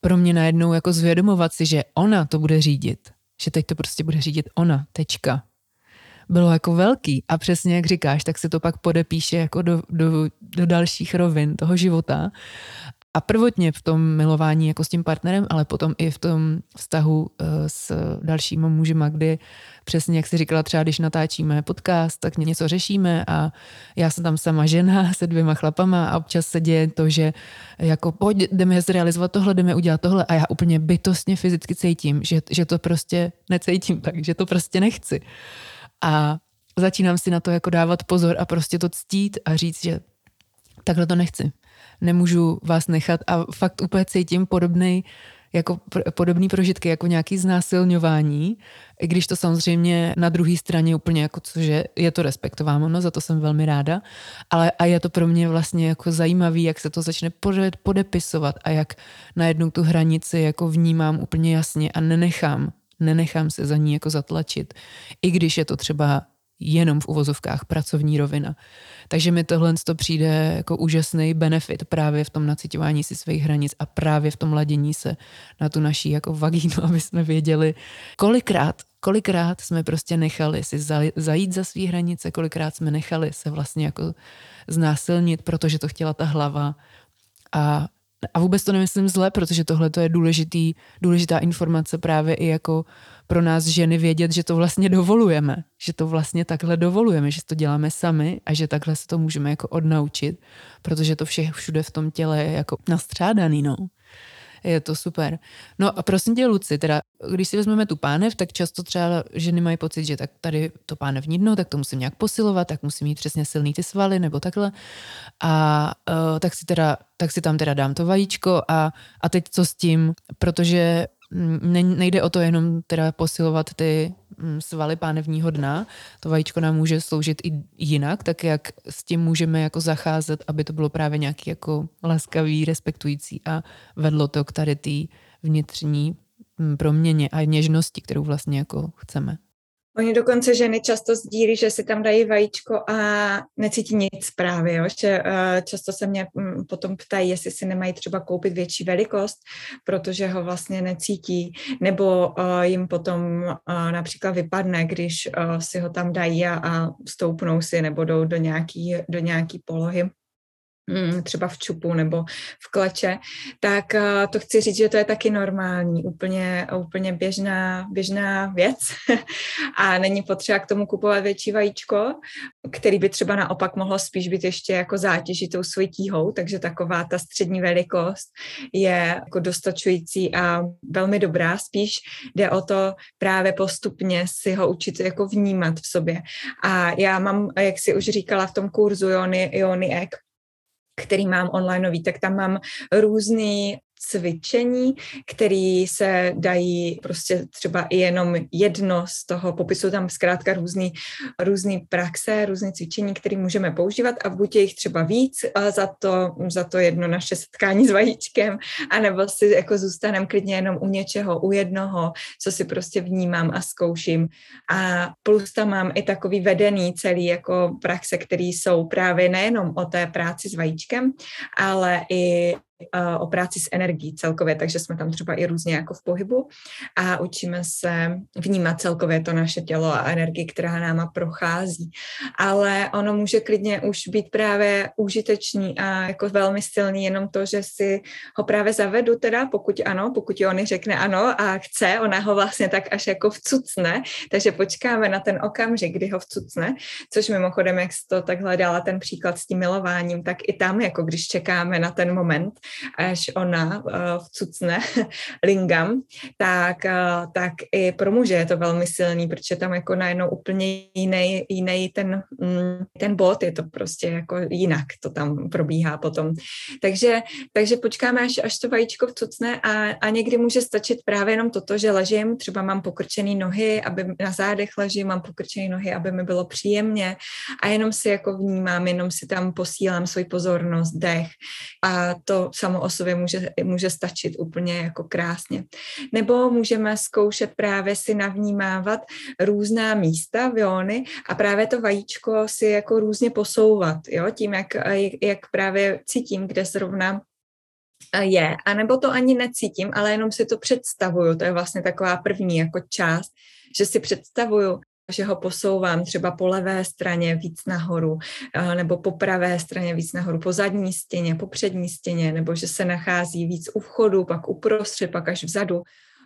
pro mě najednou jako zvědomovat si, že ona to bude řídit. Že teď to prostě bude řídit ona, tečka. Bylo jako velký a přesně jak říkáš, tak se to pak podepíše jako do, do, do dalších rovin toho života a prvotně v tom milování jako s tím partnerem, ale potom i v tom vztahu eh, s dalšíma mužima, kdy přesně jak jsi říkala, třeba když natáčíme podcast, tak něco řešíme a já jsem tam sama žena se dvěma chlapama a občas se děje to, že jako pojď, jdeme zrealizovat tohle, jdeme udělat tohle a já úplně bytostně fyzicky cítím, že, že to prostě necítím tak, že to prostě nechci. A začínám si na to jako dávat pozor a prostě to ctít a říct, že takhle to nechci nemůžu vás nechat a fakt úplně cítím podobný jako podobný prožitky, jako nějaký znásilňování, i když to samozřejmě na druhé straně úplně jako cože je to respektováno, no za to jsem velmi ráda, ale a je to pro mě vlastně jako zajímavý, jak se to začne podepisovat a jak najednou tu hranici jako vnímám úplně jasně a nenechám, nenechám se za ní jako zatlačit, i když je to třeba jenom v uvozovkách pracovní rovina. Takže mi tohle to přijde jako úžasný benefit právě v tom nacitování si svých hranic a právě v tom ladění se na tu naší jako vagínu, aby jsme věděli, kolikrát kolikrát jsme prostě nechali si zajít za svý hranice, kolikrát jsme nechali se vlastně jako znásilnit, protože to chtěla ta hlava a a vůbec to nemyslím zle, protože tohle je důležitý, důležitá informace právě i jako pro nás ženy vědět, že to vlastně dovolujeme, že to vlastně takhle dovolujeme, že to děláme sami a že takhle se to můžeme jako odnaučit, protože to vše všude v tom těle je jako nastřádaný, no. Je to super. No a prosím tě, Luci, teda, když si vezmeme tu pánev, tak často třeba ženy mají pocit, že tak tady to pánev dno, tak to musím nějak posilovat, tak musím mít přesně silný ty svaly nebo takhle. A uh, tak si teda, tak si tam teda dám to vajíčko a, a teď co s tím, protože nejde o to jenom teda posilovat ty mm, svaly pánevního dna. To vajíčko nám může sloužit i jinak, tak jak s tím můžeme jako zacházet, aby to bylo právě nějaký jako laskavý, respektující a vedlo to k tady té vnitřní mm, proměně a něžnosti, kterou vlastně jako chceme. Oni dokonce ženy často sdílí, že si tam dají vajíčko a necítí nic právě, jo? že uh, často se mě um, potom ptají, jestli si nemají třeba koupit větší velikost, protože ho vlastně necítí, nebo uh, jim potom uh, například vypadne, když si ho tam dají a, a stoupnou si nebo jdou do nějaký, do nějaký polohy Mm, třeba v čupu nebo v kleče, tak eh, to chci říct, že to je taky normální, úplně, úplně běžná, běžná věc a není potřeba k tomu kupovat větší vajíčko, který by třeba naopak mohlo spíš být ještě jako zátěží tou svojí tíhou, takže taková ta střední velikost je jako dostačující a velmi dobrá, spíš jde o to právě postupně si ho učit jako vnímat v sobě. A já mám, jak si už říkala v tom kurzu Jony, Jony Ek, který mám online, tak tam mám různý cvičení, které se dají prostě třeba i jenom jedno z toho popisu, tam zkrátka různý, různý praxe, různé cvičení, které můžeme používat a buď je jich třeba víc za to, za to jedno naše setkání s vajíčkem, anebo si jako zůstanem klidně jenom u něčeho, u jednoho, co si prostě vnímám a zkouším. A plus tam mám i takový vedený celý jako praxe, které jsou právě nejenom o té práci s vajíčkem, ale i o práci s energií celkově, takže jsme tam třeba i různě jako v pohybu a učíme se vnímat celkově to naše tělo a energii, která náma prochází. Ale ono může klidně už být právě užitečný a jako velmi silný jenom to, že si ho právě zavedu teda, pokud ano, pokud oni řekne ano a chce, ona ho vlastně tak až jako vcucne, takže počkáme na ten okamžik, kdy ho vcucne, což mimochodem, jak jsi to takhle dala ten příklad s tím milováním, tak i tam, jako když čekáme na ten moment, až ona uh, vcucne lingam, tak, uh, tak i pro muže je to velmi silný, protože tam jako najednou úplně jiný, jiný ten, mm, ten bod, je to prostě jako jinak to tam probíhá potom. Takže, takže počkáme, až, až to vajíčko vcucne a, a někdy může stačit právě jenom toto, že ležím, třeba mám pokrčený nohy, aby na zádech ležím, mám pokrčený nohy, aby mi bylo příjemně a jenom si jako vnímám, jenom si tam posílám svoji pozornost, dech a to samo o sobě může, může stačit úplně jako krásně. Nebo můžeme zkoušet právě si navnímávat různá místa viony a právě to vajíčko si jako různě posouvat, jo, tím, jak, jak právě cítím, kde zrovna je, a nebo to ani necítím, ale jenom si to představuju, to je vlastně taková první jako část, že si představuju, že ho posouvám třeba po levé straně víc nahoru, nebo po pravé straně víc nahoru, po zadní stěně, po přední stěně, nebo že se nachází víc u vchodu, pak uprostřed, pak až vzadu,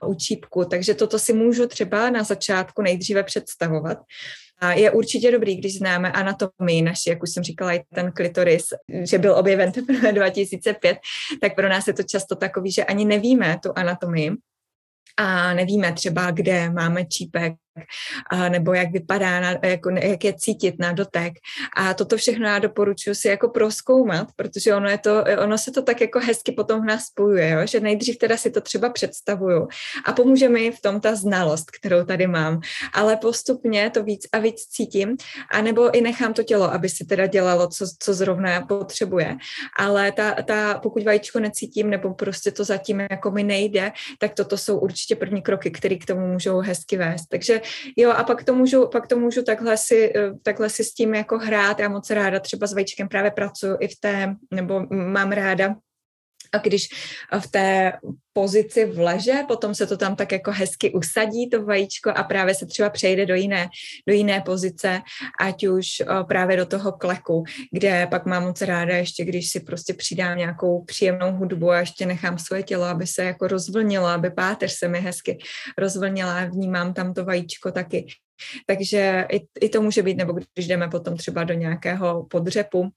u čípku. Takže toto si můžu třeba na začátku nejdříve představovat. A je určitě dobrý, když známe anatomii naši, jak už jsem říkala, i ten klitoris, že byl objeven teprve 2005, tak pro nás je to často takový, že ani nevíme tu anatomii a nevíme třeba, kde máme čípek, nebo jak vypadá, na, jako, jak je cítit na dotek. A toto všechno já doporučuji si jako proskoumat, protože ono, je to, ono se to tak jako hezky potom v nás spojuje, jo? že nejdřív teda si to třeba představuju a pomůže mi v tom ta znalost, kterou tady mám, ale postupně to víc a víc cítím, a nebo i nechám to tělo, aby si teda dělalo, co, co zrovna potřebuje. Ale ta, ta, pokud vajíčko necítím, nebo prostě to zatím jako mi nejde, tak toto jsou určitě první kroky, které k tomu můžou hezky vést. Takže jo, a pak to můžu, pak to můžu takhle si, eh, takhle si s tím jako hrát. Já moc ráda třeba s vajíčkem právě pracuji i v té, nebo mám ráda a když v té pozici v leže, potom se to tam tak jako hezky usadí, to vajíčko a právě se třeba přejde do jiné, do jiné pozice, ať už právě do toho kleku, kde pak mám moc ráda ještě, když si prostě přidám nějakou příjemnou hudbu a ještě nechám svoje tělo, aby se jako rozvlnilo, aby páteř se mi hezky rozvlnila a vnímám tam to vajíčko taky. Takže i, i to může být, nebo když jdeme potom třeba do nějakého podřepu,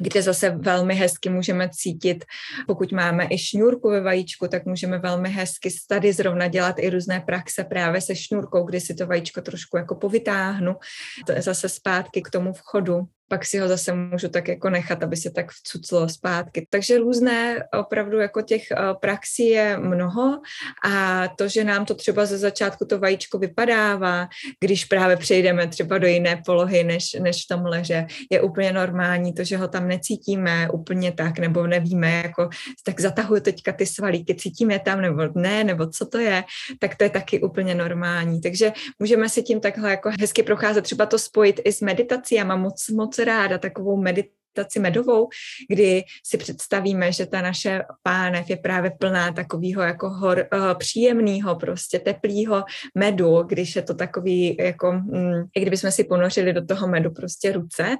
kde zase velmi hezky můžeme cítit, pokud máme i šňůrku ve vajíčku, tak můžeme velmi hezky tady zrovna dělat i různé praxe právě se šňůrkou, kdy si to vajíčko trošku jako povytáhnu, zase zpátky k tomu vchodu pak si ho zase můžu tak jako nechat, aby se tak vcuclo zpátky. Takže různé opravdu jako těch eh, praxí je mnoho a to, že nám to třeba ze začátku to vajíčko vypadává, když právě přejdeme třeba do jiné polohy, než, než v tom leže, je úplně normální. To, že ho tam necítíme úplně tak, nebo nevíme, jako tak zatahuju teďka ty svalíky, cítím je tam, nebo ne, nebo co to je, tak to je taky úplně normální. Takže můžeme si tím takhle jako hezky procházet, třeba to spojit i s meditací. Já mám moc, moc ráda takovou meditaci medovou, kdy si představíme, že ta naše pánev je právě plná takového jako hor, uh, příjemného, prostě teplého medu, když je to takový, jako, mm, i kdybychom si ponořili do toho medu prostě ruce.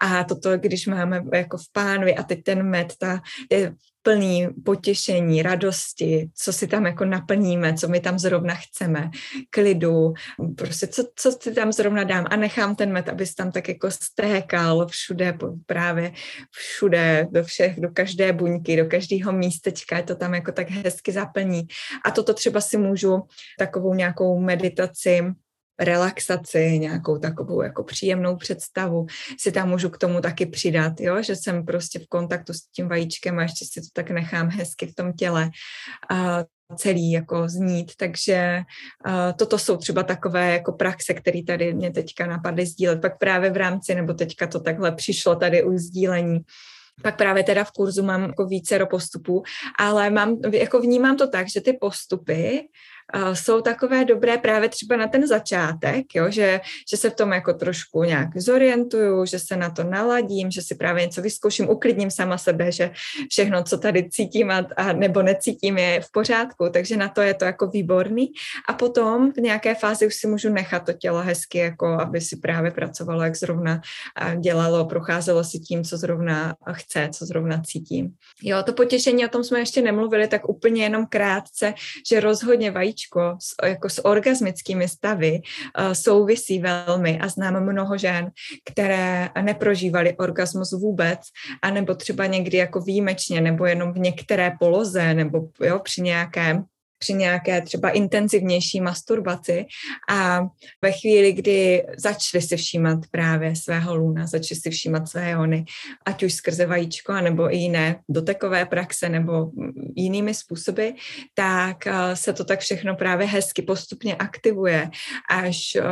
A toto, když máme jako v pánvi a teď ten med, ta je plný potěšení, radosti, co si tam jako naplníme, co my tam zrovna chceme, klidu, prostě co, co si tam zrovna dám a nechám ten med, aby tam tak jako stékal všude, právě všude, do všech, do každé buňky, do každého místečka, to tam jako tak hezky zaplní. A toto třeba si můžu takovou nějakou meditaci relaxaci, nějakou takovou jako příjemnou představu si tam můžu k tomu taky přidat, jo? že jsem prostě v kontaktu s tím vajíčkem a ještě si to tak nechám hezky v tom těle a celý jako znít, takže uh, toto jsou třeba takové jako praxe, které tady mě teďka napadly sdílet, pak právě v rámci, nebo teďka to takhle přišlo tady u sdílení, pak právě teda v kurzu mám jako více postupů, ale mám, jako vnímám to tak, že ty postupy jsou takové dobré právě třeba na ten začátek, jo, že, že se v tom jako trošku nějak zorientuju, že se na to naladím, že si právě něco vyzkouším, uklidním sama sebe, že všechno, co tady cítím a, a nebo necítím, je v pořádku, takže na to je to jako výborný. A potom v nějaké fázi už si můžu nechat to tělo hezky, jako aby si právě pracovalo, jak zrovna dělalo, procházelo si tím, co zrovna chce, co zrovna cítím. Jo, to potěšení, o tom jsme ještě nemluvili, tak úplně jenom krátce, že rozhodně vají vajíčko s, jako s orgasmickými stavy uh, souvisí velmi a znám mnoho žen, které neprožívaly orgasmus vůbec, anebo třeba někdy jako výjimečně, nebo jenom v některé poloze, nebo jo, při nějakém při nějaké třeba intenzivnější masturbaci a ve chvíli, kdy začali si všímat právě svého luna, začali si všímat své jony, ať už skrze vajíčko, nebo i jiné dotekové praxe, nebo jinými způsoby, tak eh, se to tak všechno právě hezky postupně aktivuje, až, eh,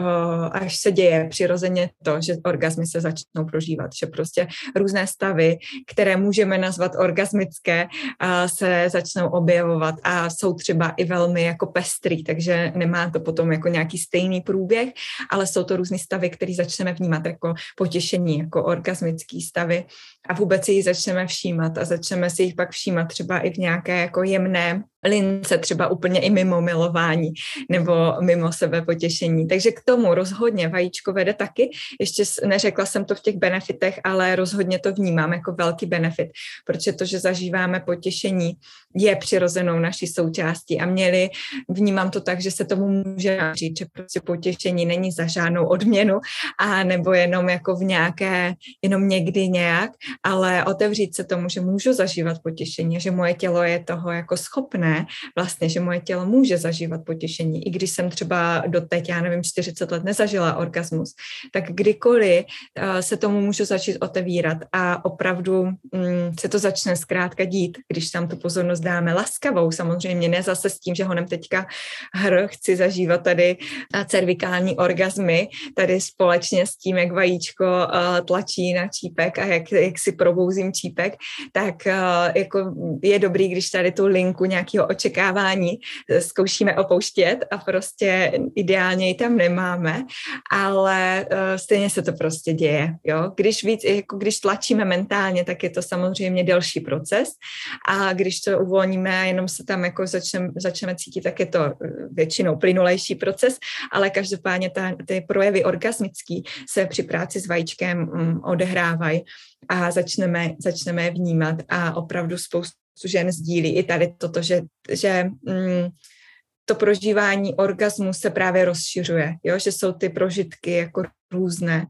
až se děje přirozeně to, že orgazmy se začnou prožívat, že prostě různé stavy, které můžeme nazvat orgasmické, eh, se začnou objevovat a jsou třeba i velmi jako pestrý, takže nemá to potom jako nějaký stejný průběh, ale jsou to různé stavy, které začneme vnímat jako potěšení, jako orgasmický stavy a vůbec si jich začneme všímat a začneme si jich pak všímat třeba i v nějaké jako jemné lince, třeba úplně i mimo milování nebo mimo sebe potěšení. Takže k tomu rozhodně vajíčko vede taky. Ještě neřekla jsem to v těch benefitech, ale rozhodně to vnímám jako velký benefit, protože to, že zažíváme potěšení, je přirozenou naší součástí a měli, vnímám to tak, že se tomu může říct, že prostě potěšení není za žádnou odměnu a nebo jenom jako v nějaké, jenom někdy nějak, ale otevřít se tomu, že můžu zažívat potěšení, že moje tělo je toho jako schopné, vlastně, že moje tělo může zažívat potěšení, i když jsem třeba doteď, já nevím, 40 let nezažila orgasmus, tak kdykoliv uh, se tomu můžu začít otevírat a opravdu um, se to začne zkrátka dít, když tam tu pozornost dáme laskavou, samozřejmě ne zase s tím, že honem teďka hr, chci zažívat tady cervikální orgazmy, tady společně s tím, jak vajíčko uh, tlačí na čípek a jak, jak si probouzím čípek, tak jako je dobrý, když tady tu linku nějakého očekávání zkoušíme opouštět a prostě ideálně ji tam nemáme, ale uh, stejně se to prostě děje. Jo? Když víc, jako když tlačíme mentálně, tak je to samozřejmě delší proces a když to uvolníme a jenom se tam jako začneme, začneme cítit, tak je to většinou plynulejší proces, ale každopádně ta, ty projevy orgasmický se při práci s vajíčkem um, odehrávají a začneme, začneme vnímat a opravdu spoustu žen sdílí i tady toto, že, že mm, to prožívání orgasmu se právě rozšiřuje, jo? že jsou ty prožitky jako různé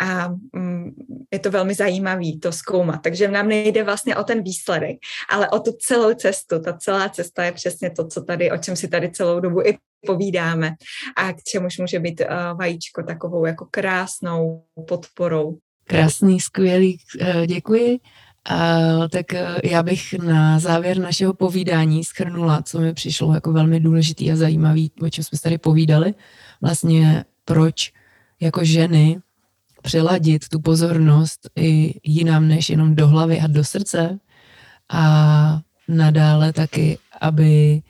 a mm, je to velmi zajímavý to zkoumat. Takže nám nejde vlastně o ten výsledek, ale o tu celou cestu. Ta celá cesta je přesně to, co tady, o čem si tady celou dobu i povídáme a k čemuž může být uh, vajíčko takovou jako krásnou podporou Krásný, skvělý, eh, děkuji. Tak eh, já bych na závěr našeho povídání schrnula, co mi přišlo jako velmi důležitý a zajímavý, o čem jsme tady povídali. Vlastně proč jako ženy přiladit tu pozornost i jinam než jenom do hlavy a do srdce a nadále taky, aby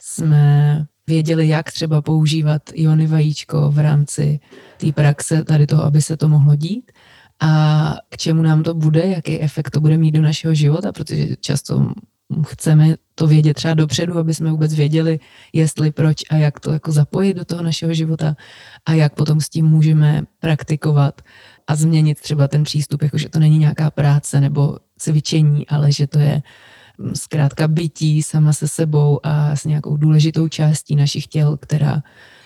jsme věděli, jak třeba používat iony vajíčko v rámci té praxe tady toho, aby se to mohlo dít a k čemu nám to bude, jaký efekt to bude mít do našeho života, protože často chceme to vědět třeba dopředu, aby jsme vůbec věděli, jestli, proč a jak to jako zapojit do toho našeho života a jak potom s tím můžeme praktikovat a změnit třeba ten přístup, jako že to není nějaká práce nebo cvičení, ale že to je zkrátka bytí sama se sebou a s nějakou důležitou částí našich těl, která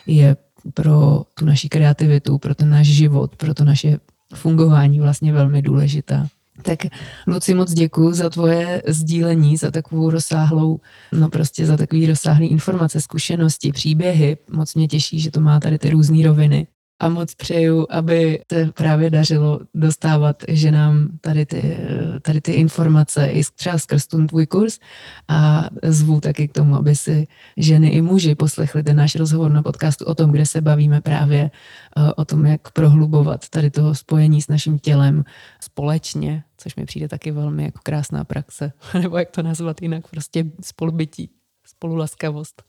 je pro tu naši kreativitu, pro ten náš život, pro to naše fungování vlastně velmi důležitá. Tak Luci, moc děkuji za tvoje sdílení, za takovou rozsáhlou, no prostě za takový rozsáhlý informace, zkušenosti, příběhy. Moc mě těší, že to má tady ty různé roviny a moc přeju, aby se právě dařilo dostávat ženám tady ty, tady ty informace i třeba skrz ten tvůj kurz a zvu taky k tomu, aby si ženy i muži poslechli ten náš rozhovor na podcastu o tom, kde se bavíme právě eh, o tom, jak prohlubovat tady toho spojení s naším tělem společně, což mi přijde taky velmi jako krásná praxe, nebo jak to nazvat jinak, prostě spolubytí, spolulaskavost.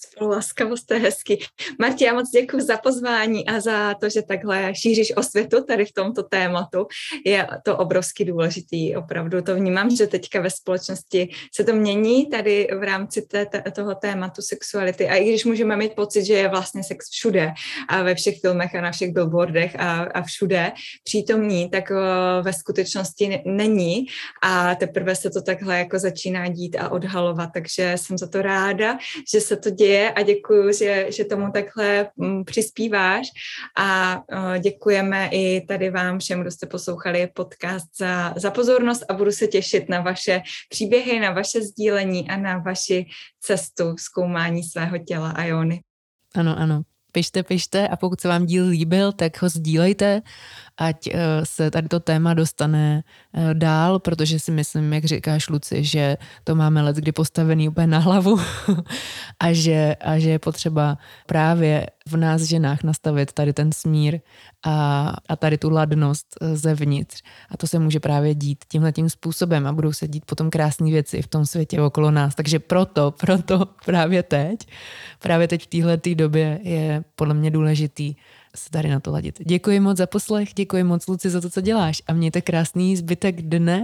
Spolulaskavost, to je hezky. Marti, já moc děkuji za pozvání a za to, že takhle šíříš osvětu tady v tomto tématu. Je to obrovsky důležitý, opravdu to vnímám, že teďka ve společnosti se to mění tady v rámci té, toho tématu sexuality. A i když můžeme mít pocit, že je vlastně sex všude a ve všech filmech a na všech billboardech a, a všude přítomní, tak ve skutečnosti není a teprve se to takhle jako začíná dít a odhalovat. Takže jsem za to ráda, že se to děje děje a děkuji, že, že tomu takhle mm, přispíváš a děkujeme i tady vám všem, kdo jste poslouchali podcast za, za pozornost a budu se těšit na vaše příběhy, na vaše sdílení a na vaši cestu zkoumání svého těla a jony. Ano, ano. Pište, pište a pokud se vám díl líbil, tak ho sdílejte ať eh, se tady to téma dostane eh, dál, protože si myslím, jak říkáš Luci, že to máme let kdy postavený úplně na hlavu a že, a že je potřeba právě v nás ženách nastavit tady ten smír a, a tady tu ladnost eh, zevnitř. A to se může právě dít tímhle tím způsobem a budou se dít potom krásné věci v tom světě okolo nás. Takže proto, proto právě teď, právě teď v téhle době je podle mě důležitý se tady na to ladit. Děkuji moc za poslech, děkuji moc Luci za to, co děláš a mějte krásný zbytek dne